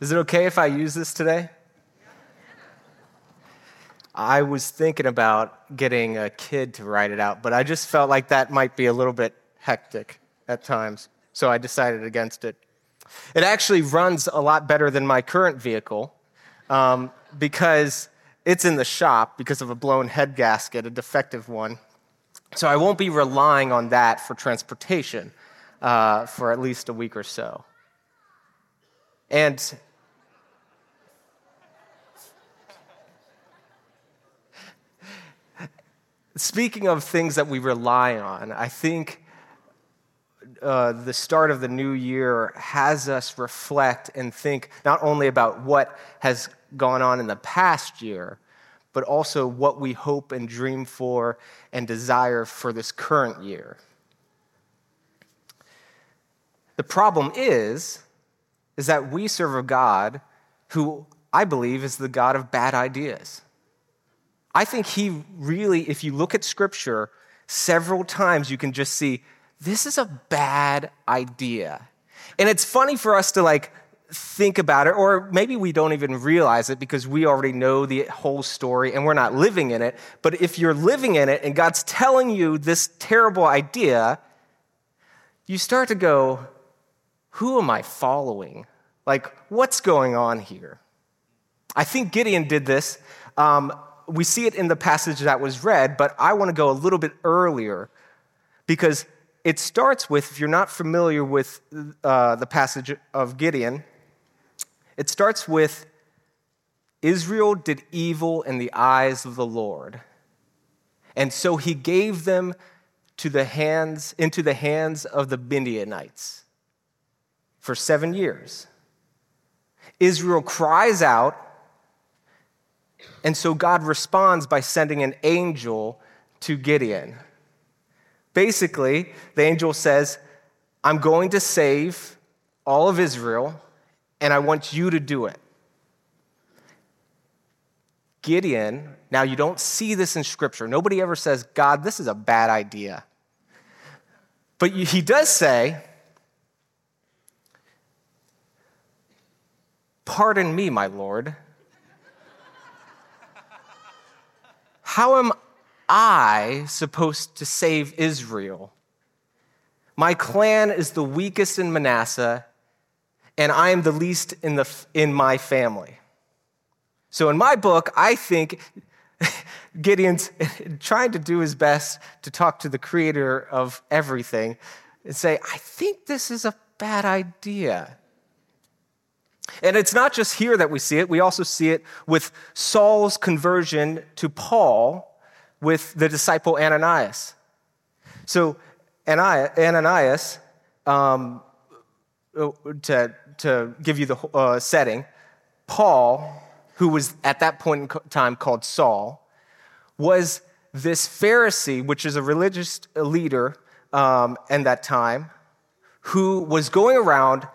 Is it okay if I use this today? I was thinking about getting a kid to write it out, but I just felt like that might be a little bit hectic at times, so I decided against it. It actually runs a lot better than my current vehicle um, because it's in the shop because of a blown head gasket, a defective one. So I won't be relying on that for transportation uh, for at least a week or so. And Speaking of things that we rely on, I think uh, the start of the new year has us reflect and think not only about what has gone on in the past year, but also what we hope and dream for and desire for this current year. The problem is, is that we serve a God who I believe is the God of bad ideas. I think he really, if you look at scripture, several times you can just see this is a bad idea. And it's funny for us to like think about it, or maybe we don't even realize it because we already know the whole story and we're not living in it. But if you're living in it and God's telling you this terrible idea, you start to go, Who am I following? Like, what's going on here? I think Gideon did this. Um, we see it in the passage that was read, but I want to go a little bit earlier because it starts with, if you're not familiar with uh, the passage of Gideon, it starts with Israel did evil in the eyes of the Lord. And so he gave them to the hands, into the hands of the Midianites for seven years. Israel cries out and so God responds by sending an angel to Gideon. Basically, the angel says, I'm going to save all of Israel, and I want you to do it. Gideon, now you don't see this in scripture. Nobody ever says, God, this is a bad idea. But he does say, Pardon me, my Lord. How am I supposed to save Israel? My clan is the weakest in Manasseh, and I am the least in, the, in my family. So, in my book, I think Gideon's trying to do his best to talk to the creator of everything and say, I think this is a bad idea. And it's not just here that we see it, we also see it with Saul's conversion to Paul with the disciple Ananias. So, Ananias, um, to, to give you the uh, setting, Paul, who was at that point in time called Saul, was this Pharisee, which is a religious leader um, in that time, who was going around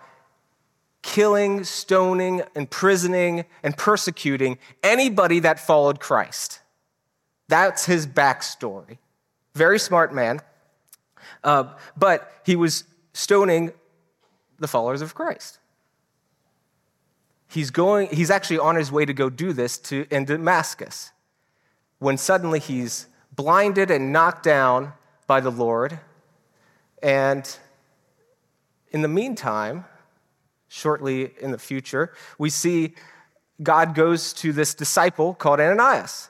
killing, stoning, imprisoning, and persecuting anybody that followed Christ. That's his backstory. Very smart man. Uh, but he was stoning the followers of Christ. He's going, he's actually on his way to go do this to, in Damascus when suddenly he's blinded and knocked down by the Lord. And in the meantime, shortly in the future, we see God goes to this disciple called Ananias.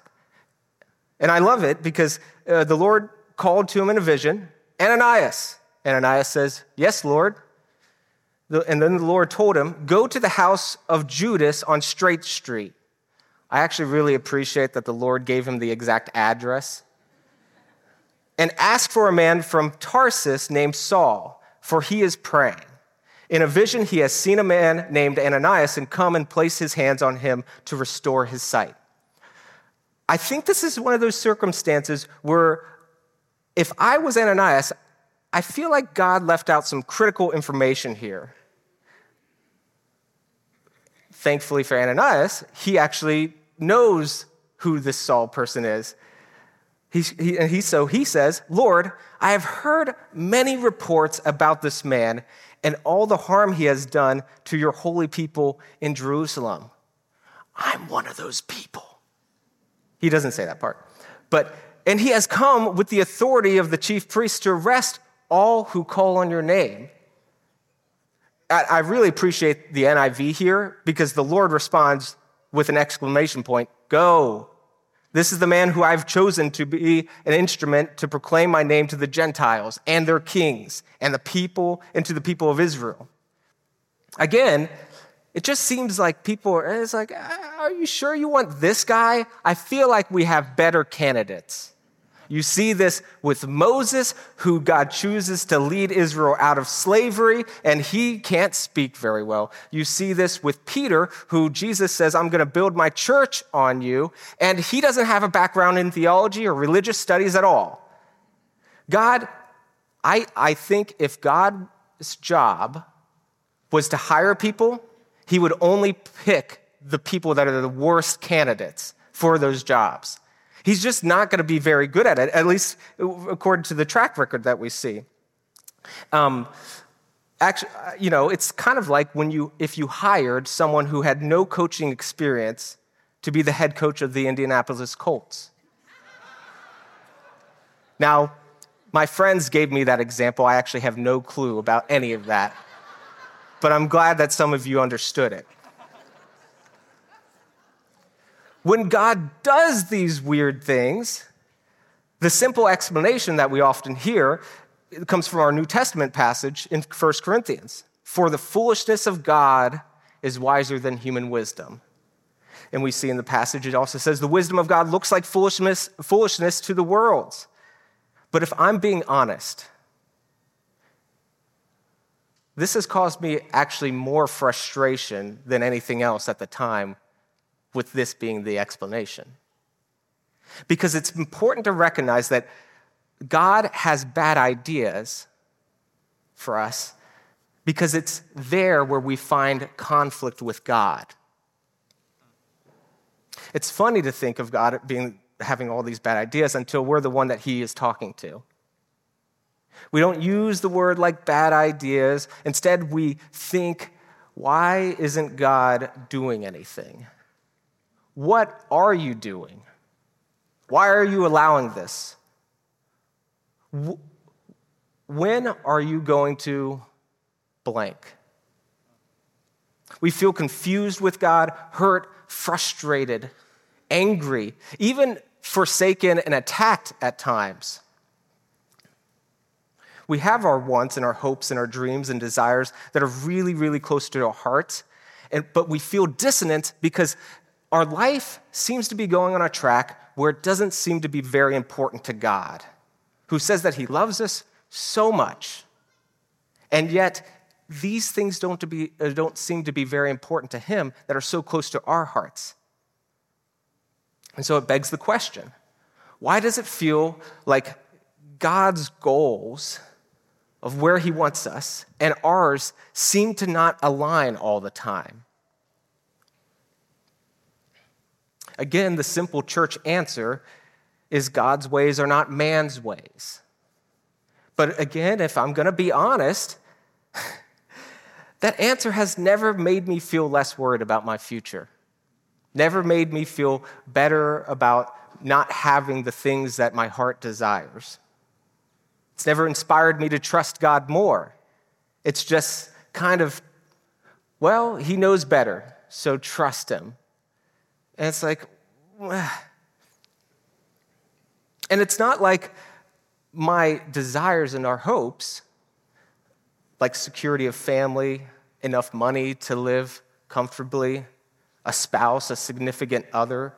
And I love it because uh, the Lord called to him in a vision, Ananias. Ananias says, Yes, Lord. And then the Lord told him, Go to the house of Judas on Straight Street. I actually really appreciate that the Lord gave him the exact address. And ask for a man from Tarsus named Saul, for he is praying. In a vision, he has seen a man named Ananias and come and place his hands on him to restore his sight. I think this is one of those circumstances where if I was Ananias, I feel like God left out some critical information here. Thankfully for Ananias, he actually knows who this Saul person is. He, he, and he, so he says, Lord, I have heard many reports about this man and all the harm he has done to your holy people in Jerusalem. I'm one of those people. He doesn't say that part. But, and he has come with the authority of the chief priest to arrest all who call on your name. I really appreciate the NIV here because the Lord responds with an exclamation point Go, this is the man who I've chosen to be an instrument to proclaim my name to the Gentiles and their kings and the people and to the people of Israel. Again, it just seems like people are, it's like, ah, are you sure you want this guy? I feel like we have better candidates. You see this with Moses, who God chooses to lead Israel out of slavery, and he can't speak very well. You see this with Peter, who Jesus says, I'm going to build my church on you, and he doesn't have a background in theology or religious studies at all. God, I, I think if God's job was to hire people, he would only pick the people that are the worst candidates for those jobs. He's just not going to be very good at it, at least according to the track record that we see. Um, actually, you know, it's kind of like when you, if you hired someone who had no coaching experience to be the head coach of the Indianapolis Colts. Now, my friends gave me that example. I actually have no clue about any of that. But I'm glad that some of you understood it. When God does these weird things, the simple explanation that we often hear comes from our New Testament passage in 1 Corinthians. For the foolishness of God is wiser than human wisdom. And we see in the passage, it also says, the wisdom of God looks like foolishness, foolishness to the world. But if I'm being honest, this has caused me actually more frustration than anything else at the time with this being the explanation. Because it's important to recognize that God has bad ideas for us because it's there where we find conflict with God. It's funny to think of God being having all these bad ideas until we're the one that he is talking to. We don't use the word like bad ideas. Instead, we think, why isn't God doing anything? What are you doing? Why are you allowing this? When are you going to blank? We feel confused with God, hurt, frustrated, angry, even forsaken and attacked at times. We have our wants and our hopes and our dreams and desires that are really, really close to our hearts, and, but we feel dissonant because our life seems to be going on a track where it doesn't seem to be very important to God, who says that He loves us so much. And yet, these things don't, to be, uh, don't seem to be very important to Him that are so close to our hearts. And so it begs the question why does it feel like God's goals of where He wants us and ours seem to not align all the time? Again, the simple church answer is God's ways are not man's ways. But again, if I'm going to be honest, that answer has never made me feel less worried about my future, never made me feel better about not having the things that my heart desires. It's never inspired me to trust God more. It's just kind of, well, He knows better, so trust Him. And it's like, and it's not like my desires and our hopes, like security of family, enough money to live comfortably, a spouse, a significant other,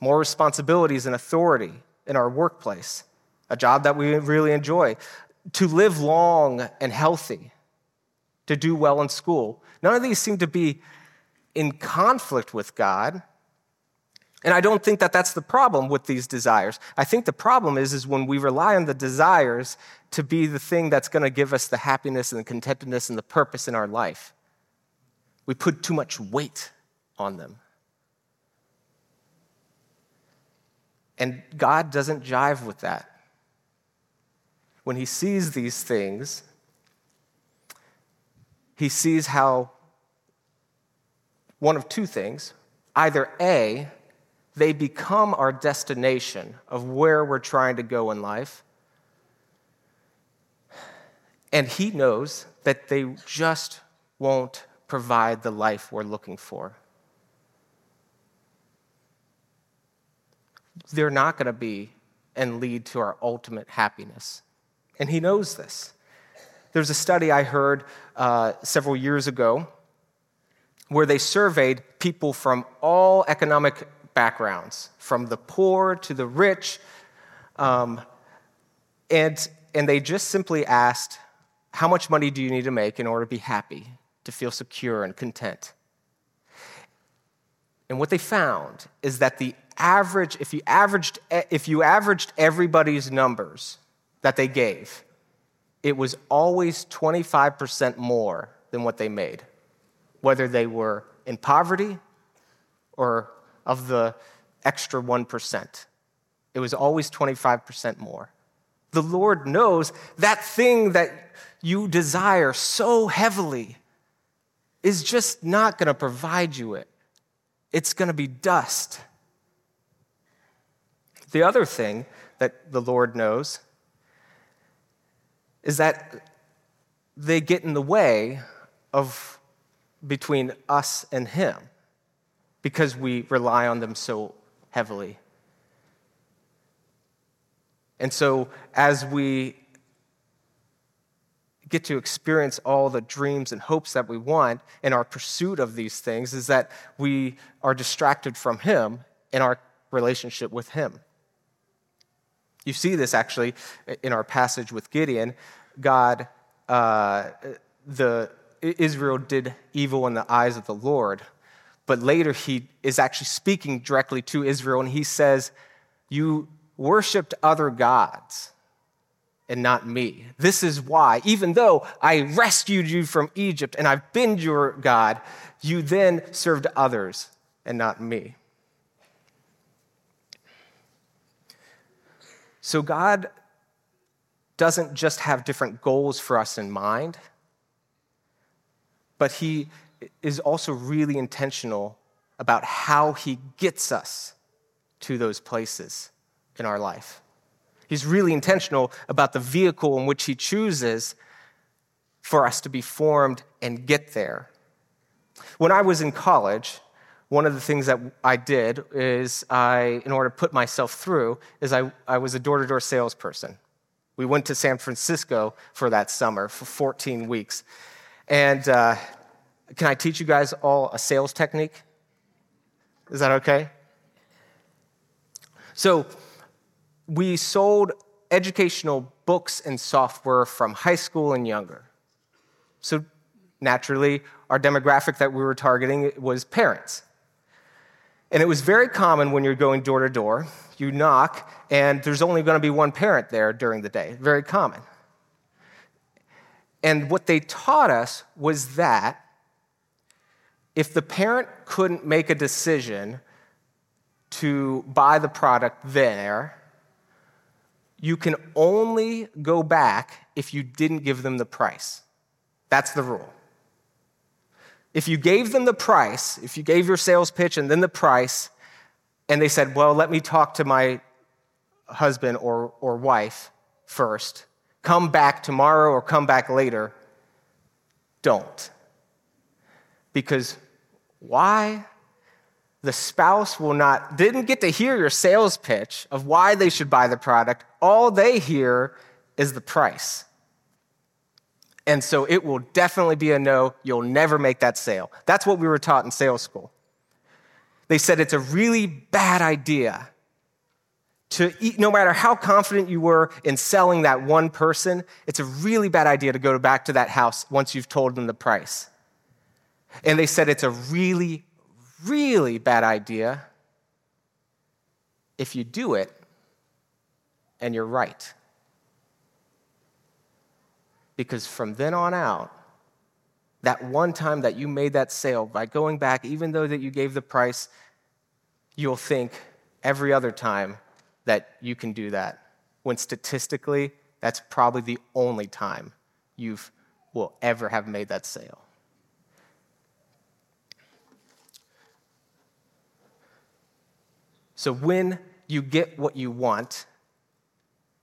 more responsibilities and authority in our workplace, a job that we really enjoy, to live long and healthy, to do well in school. None of these seem to be in conflict with God. And I don't think that that's the problem with these desires. I think the problem is, is when we rely on the desires to be the thing that's going to give us the happiness and the contentedness and the purpose in our life. We put too much weight on them. And God doesn't jive with that. When he sees these things, he sees how one of two things either A, they become our destination of where we're trying to go in life, and he knows that they just won't provide the life we're looking for. They're not going to be and lead to our ultimate happiness. And he knows this. There's a study I heard uh, several years ago where they surveyed people from all economic backgrounds, from the poor to the rich, um, and, and they just simply asked, How much money do you need to make in order to be happy, to feel secure and content? And what they found is that the average, if you averaged, if you averaged everybody's numbers that they gave, it was always 25% more than what they made, whether they were in poverty or of the extra 1%. It was always 25% more. The Lord knows that thing that you desire so heavily is just not going to provide you it. It's going to be dust. The other thing that the Lord knows is that they get in the way of between us and Him because we rely on them so heavily. And so, as we get to experience all the dreams and hopes that we want in our pursuit of these things, is that we are distracted from Him in our relationship with Him. You see this actually in our passage with Gideon. God, uh, the Israel did evil in the eyes of the Lord, but later he is actually speaking directly to Israel, and he says, "You worshipped other gods." And not me. This is why, even though I rescued you from Egypt and I've been your God, you then served others and not me. So God doesn't just have different goals for us in mind, but He is also really intentional about how He gets us to those places in our life. He's really intentional about the vehicle in which He chooses for us to be formed and get there. When I was in college, one of the things that I did is I, in order to put myself through, is I, I was a door-to-door salesperson. We went to San Francisco for that summer for 14 weeks. And uh, can I teach you guys all a sales technique? Is that okay? So, we sold educational books and software from high school and younger. So, naturally, our demographic that we were targeting was parents. And it was very common when you're going door to door, you knock, and there's only going to be one parent there during the day. Very common. And what they taught us was that if the parent couldn't make a decision to buy the product there, you can only go back if you didn't give them the price. That's the rule. If you gave them the price, if you gave your sales pitch and then the price, and they said, Well, let me talk to my husband or, or wife first, come back tomorrow or come back later, don't. Because why? The spouse will not, didn't get to hear your sales pitch of why they should buy the product. All they hear is the price. And so it will definitely be a no. You'll never make that sale. That's what we were taught in sales school. They said it's a really bad idea to eat, no matter how confident you were in selling that one person, it's a really bad idea to go back to that house once you've told them the price. And they said it's a really, really bad idea if you do it and you're right. Because from then on out, that one time that you made that sale, by going back, even though that you gave the price, you'll think every other time that you can do that when statistically, that's probably the only time you will ever have made that sale. So when you get what you want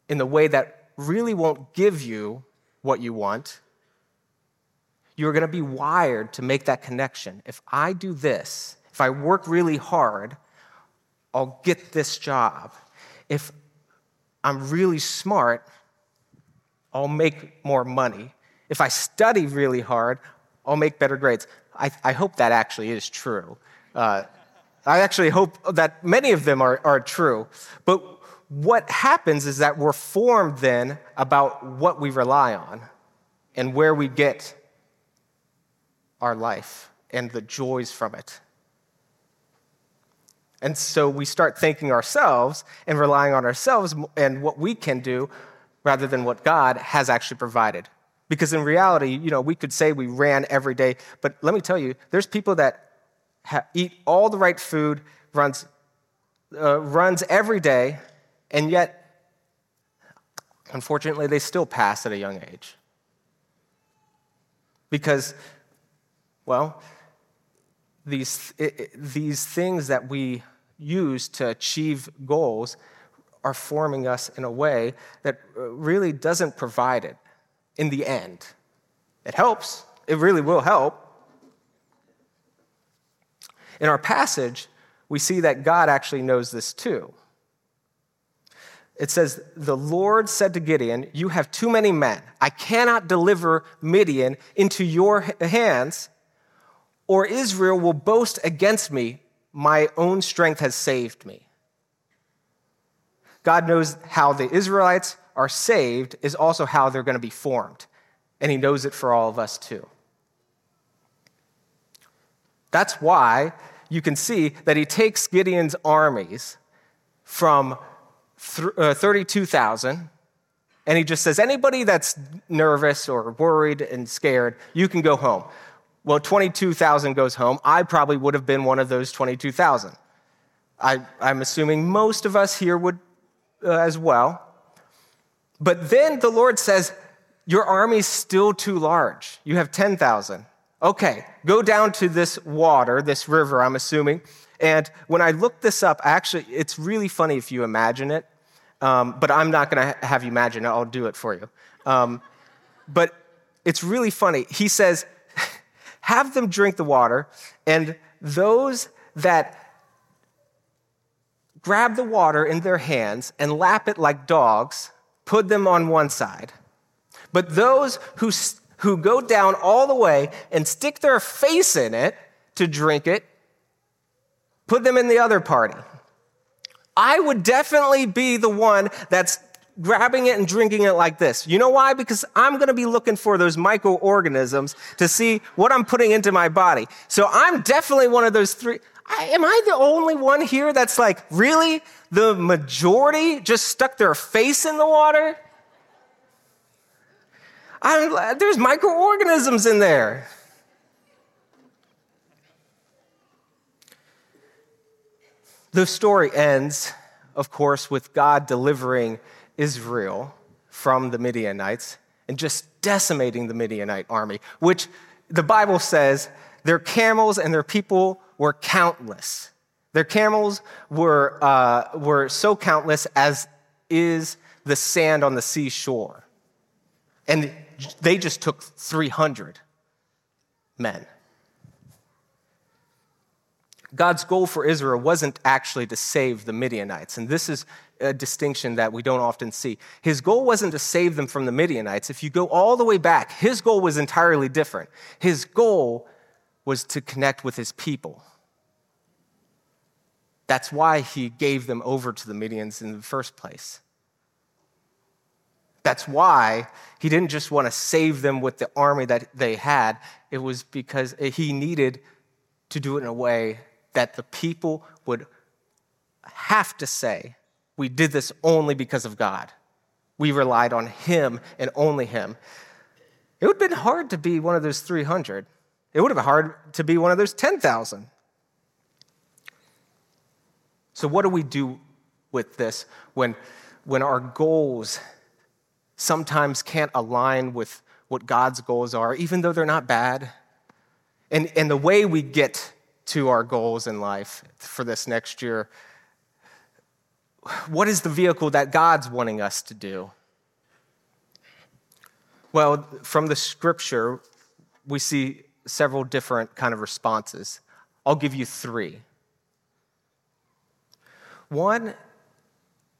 in the way that really won't give you what you want, you're going to be wired to make that connection. If I do this, if I work really hard, I'll get this job. If I'm really smart, I'll make more money. If I study really hard, I'll make better grades. I, I hope that actually is true. Uh, I actually hope that many of them are, are true. But what happens is that we're formed then about what we rely on and where we get our life and the joys from it. And so we start thinking ourselves and relying on ourselves and what we can do rather than what God has actually provided. Because in reality, you know, we could say we ran every day, but let me tell you, there's people that ha- eat all the right food, runs, uh, runs every day, and yet, unfortunately, they still pass at a young age. Because, well, these, it, these things that we use to achieve goals are forming us in a way that uh, really doesn't provide it in the end. It helps, it really will help. In our passage, we see that God actually knows this too. It says, The Lord said to Gideon, You have too many men. I cannot deliver Midian into your hands, or Israel will boast against me my own strength has saved me. God knows how the Israelites are saved, is also how they're going to be formed. And He knows it for all of us too. That's why you can see that He takes Gideon's armies from uh, 32,000 and He just says, anybody that's nervous or worried and scared, you can go home. Well, 22,000 goes home. I probably would have been one of those 22,000. I'm assuming most of us here would uh, as well. But then the Lord says, Your army's still too large. You have 10,000. Okay, go down to this water, this river, I'm assuming. And when I looked this up, actually, it's really funny if you imagine it. Um, but I'm not going to have you imagine it, I'll do it for you. Um, but it's really funny. He says, have them drink the water, and those that grab the water in their hands and lap it like dogs, put them on one side. But those who, who go down all the way and stick their face in it to drink it, put them in the other party. I would definitely be the one that's grabbing it and drinking it like this. You know why? Because I'm going to be looking for those microorganisms to see what I'm putting into my body. So I'm definitely one of those three. I, am I the only one here that's like, really? The majority just stuck their face in the water? I'm, there's microorganisms in there. The story ends, of course, with God delivering Israel from the Midianites and just decimating the Midianite army, which the Bible says their camels and their people were countless. Their camels were, uh, were so countless as is the sand on the seashore. And they just took 300 men. God's goal for Israel wasn't actually to save the Midianites. And this is a distinction that we don't often see. His goal wasn't to save them from the Midianites. If you go all the way back, his goal was entirely different. His goal was to connect with his people. That's why he gave them over to the Midians in the first place. That's why he didn't just want to save them with the army that they had. It was because he needed to do it in a way that the people would have to say, We did this only because of God. We relied on Him and only Him. It would have been hard to be one of those 300. It would have been hard to be one of those 10,000. So, what do we do with this when, when our goals sometimes can't align with what God's goals are, even though they're not bad. And, and the way we get to our goals in life for this next year, what is the vehicle that God's wanting us to do? Well, from the scripture, we see several different kind of responses. I'll give you three. One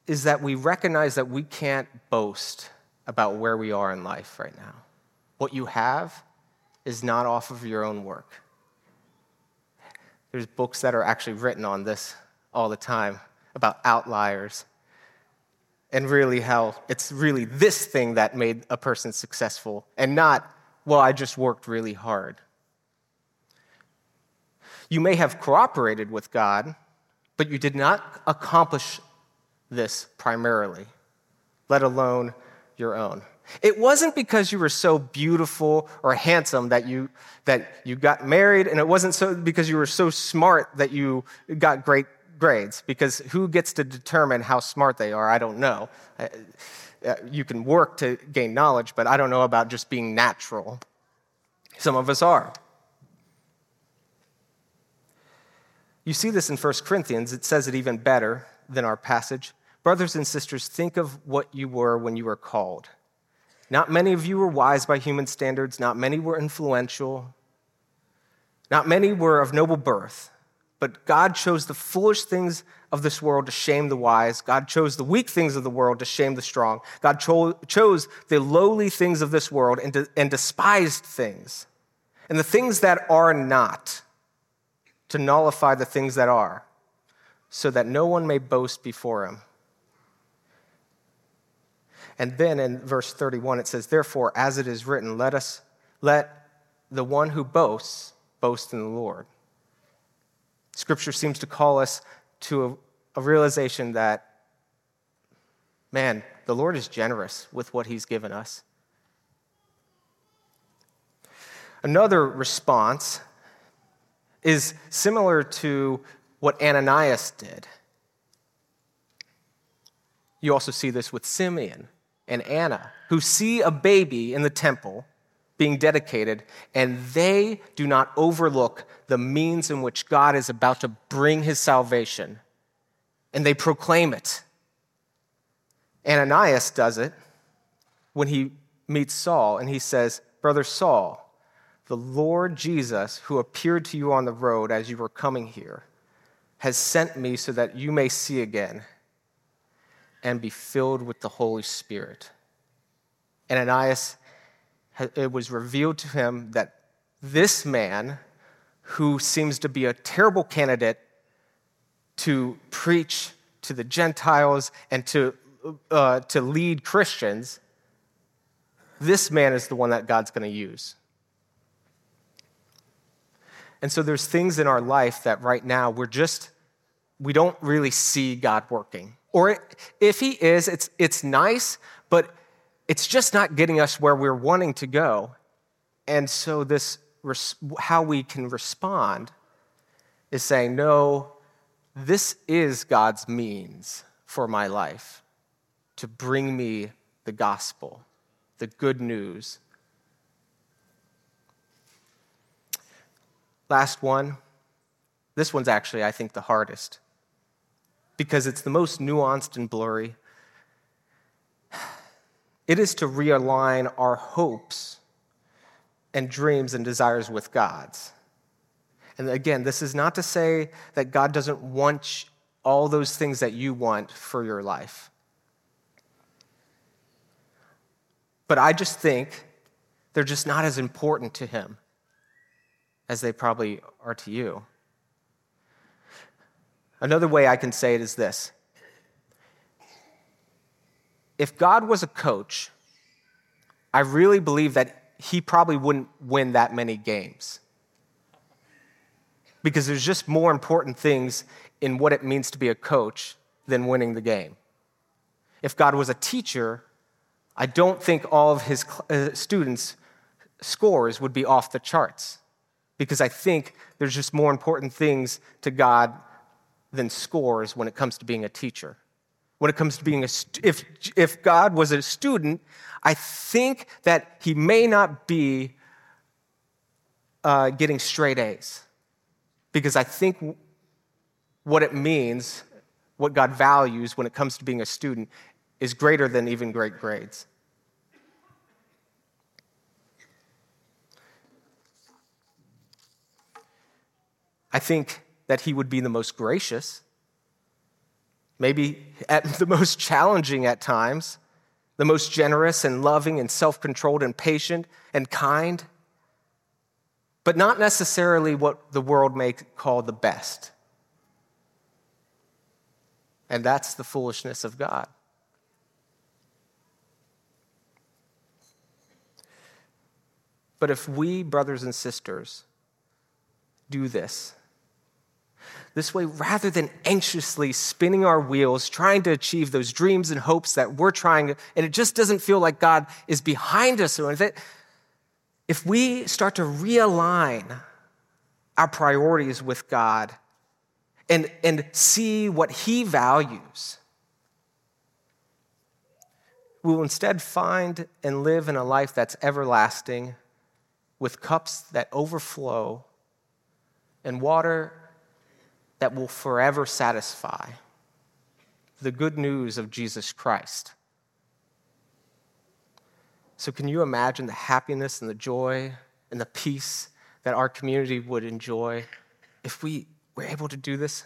is that we recognize that we can't boast about where we are in life right now. What you have is not off of your own work. There's books that are actually written on this all the time about outliers and really how it's really this thing that made a person successful and not, well, I just worked really hard. You may have cooperated with God, but you did not accomplish this primarily, let alone your own. It wasn't because you were so beautiful or handsome that you, that you got married, and it wasn't so because you were so smart that you got great grades, because who gets to determine how smart they are? I don't know. Uh, you can work to gain knowledge, but I don't know about just being natural. Some of us are. You see this in 1 Corinthians. It says it even better than our passage. Brothers and sisters, think of what you were when you were called. Not many of you were wise by human standards, not many were influential, not many were of noble birth. But God chose the foolish things of this world to shame the wise. God chose the weak things of the world to shame the strong. God cho- chose the lowly things of this world and, de- and despised things, and the things that are not, to nullify the things that are, so that no one may boast before him. And then in verse 31, it says, Therefore, as it is written, let us let the one who boasts boast in the Lord. Scripture seems to call us to a, a realization that, man, the Lord is generous with what he's given us. Another response is similar to what Ananias did. You also see this with Simeon and Anna, who see a baby in the temple being dedicated, and they do not overlook the means in which God is about to bring his salvation, and they proclaim it. Ananias does it when he meets Saul, and he says, Brother Saul, the Lord Jesus, who appeared to you on the road as you were coming here, has sent me so that you may see again and be filled with the Holy Spirit. Ananias, it was revealed to him that this man, who seems to be a terrible candidate to preach to the Gentiles and to, uh, to lead Christians, this man is the one that God's going to use. And so there's things in our life that right now we're just, we don't really see God working. Or if he is, it's, it's nice, but it's just not getting us where we're wanting to go. And so, this, how we can respond is saying, no, this is God's means for my life to bring me the gospel, the good news. Last one. This one's actually, I think, the hardest because it's the most nuanced and blurry. It is to realign our hopes and dreams and desires with God's. And again, this is not to say that God doesn't want all those things that you want for your life. But I just think they're just not as important to Him as they probably are to you. Another way I can say it is this if God was a coach, I really believe that he probably wouldn't win that many games. Because there's just more important things in what it means to be a coach than winning the game. If God was a teacher, I don't think all of his uh, students' scores would be off the charts. Because I think there's just more important things to God than scores when it comes to being a teacher. When it comes to being a if if God was a student, I think that he may not be uh, getting straight A's because I think what it means, what God values when it comes to being a student, is greater than even great grades. I think that he would be the most gracious, maybe at the most challenging at times, the most generous and loving and self controlled and patient and kind, but not necessarily what the world may call the best. And that's the foolishness of God. But if we, brothers and sisters, do this, this way, rather than anxiously spinning our wheels, trying to achieve those dreams and hopes that we're trying, and it just doesn't feel like God is behind us or anything, if we start to realign our priorities with God and, and see what He values, we will instead find and live in a life that's everlasting with cups that overflow and water that will forever satisfy the good news of Jesus Christ. So, can you imagine the happiness and the joy and the peace that our community would enjoy if we were able to do this?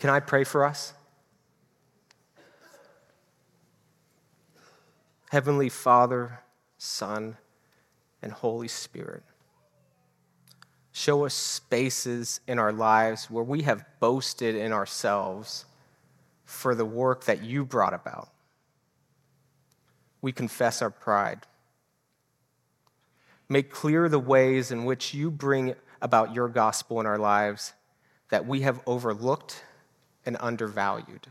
Can I pray for us? Heavenly Father, Son, and Holy Spirit. Show us spaces in our lives where we have boasted in ourselves for the work that you brought about. We confess our pride. Make clear the ways in which you bring about your gospel in our lives that we have overlooked and undervalued.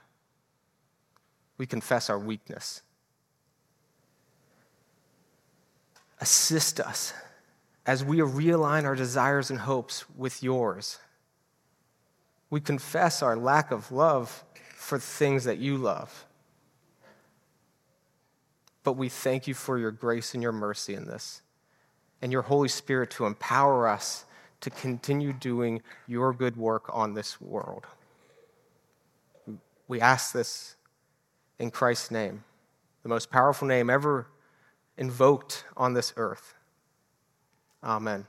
We confess our weakness. Assist us as we realign our desires and hopes with yours. We confess our lack of love for things that you love. But we thank you for your grace and your mercy in this, and your Holy Spirit to empower us to continue doing your good work on this world. We ask this in Christ's name, the most powerful name ever invoked on this earth. Amen.